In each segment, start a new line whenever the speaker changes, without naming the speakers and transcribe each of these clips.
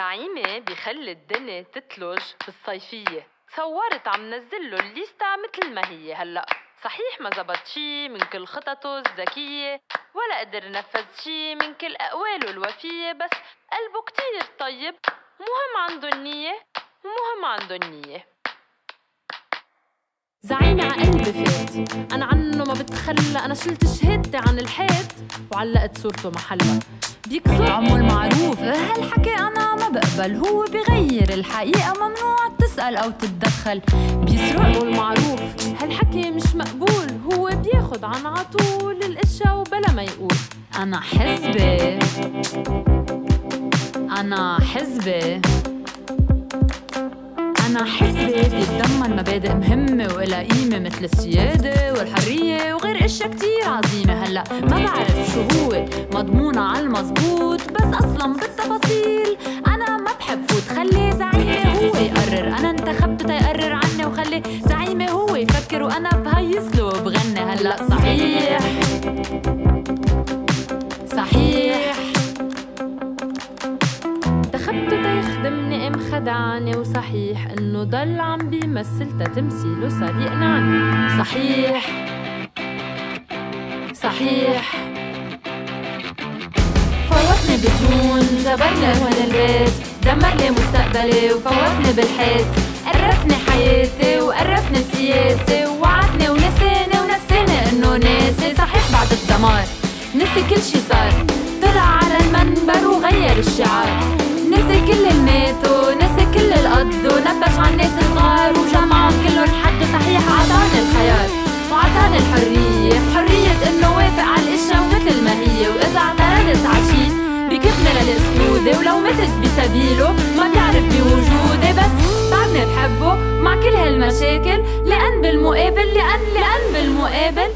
زعيمة بخلي الدنيا تتلج في الصيفية صورت عم نزله الليستا مثل ما هي هلأ. صحيح ما زبط شي من كل خططه الذكية ولا قدر نفذ شي من كل أقواله الوفية. بس قلبه كتير طيب ومهم عنده النية ومهم عنده النية. زعيمي ع قلبي فات أنا عنه ما بتخلى أنا شلت شهادتي عن الحيط. وعلقت صورته محلها. بيكسر عمو المعروف هالحكي أنا ما بقبل. هو بغير الحقيقة. ممنوع تسأل أو تتدخل. بيسرق. المعروف هالحكي مش مقبول. هو بياخد عن عطول الاشياء وبلا ما يقول. أنا حزبي أنا حزبي أنا حزبي بيتضمن مبادئ مهمة وإلها قيمة مثل السيادة والحرية وغير أشياء كتير عظيمة. هلأ ما بعرف شو هو. مضمونة على المزبوط بس أصلا بالتفاصيل. أنا ما بحب فوت خلي زعيمي هو. يقرر. أنا انتخبته تيقرر عني وخلي زعيمي هو. يفكر وأنا بهيص له بغني هلأ صحيح. صحيح. انتخبته تيخدمني ام خدعني وصحيح إنه ضل عم بيمثل تمثيله صار يقنعني صحيح. صحيح. فوتني بجنون جبرني هون البيت. دمرني مستقبلي وفوتني بالحيط. قرفني حياتي وقرفني السياسة. ووعدني ونسيني ونسيني إنه ناسي. صحيح بعد الدمار نسي كل شي صار. طلع على المنبر وغير الشعار. مع كل هالمشاكل لأن بالمقابل لأن لأن بالمقابل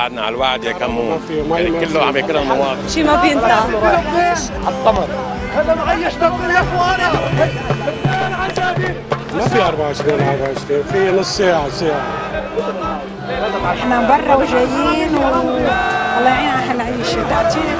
بعدنا على الوعد يا كمون. يعني كله عم يكره المواطن
شي ما بينطع
ما في 24 24 في نص ساعة ساعة.
إحنا برا وجايين و الله يعين على هالعيشه تعطيني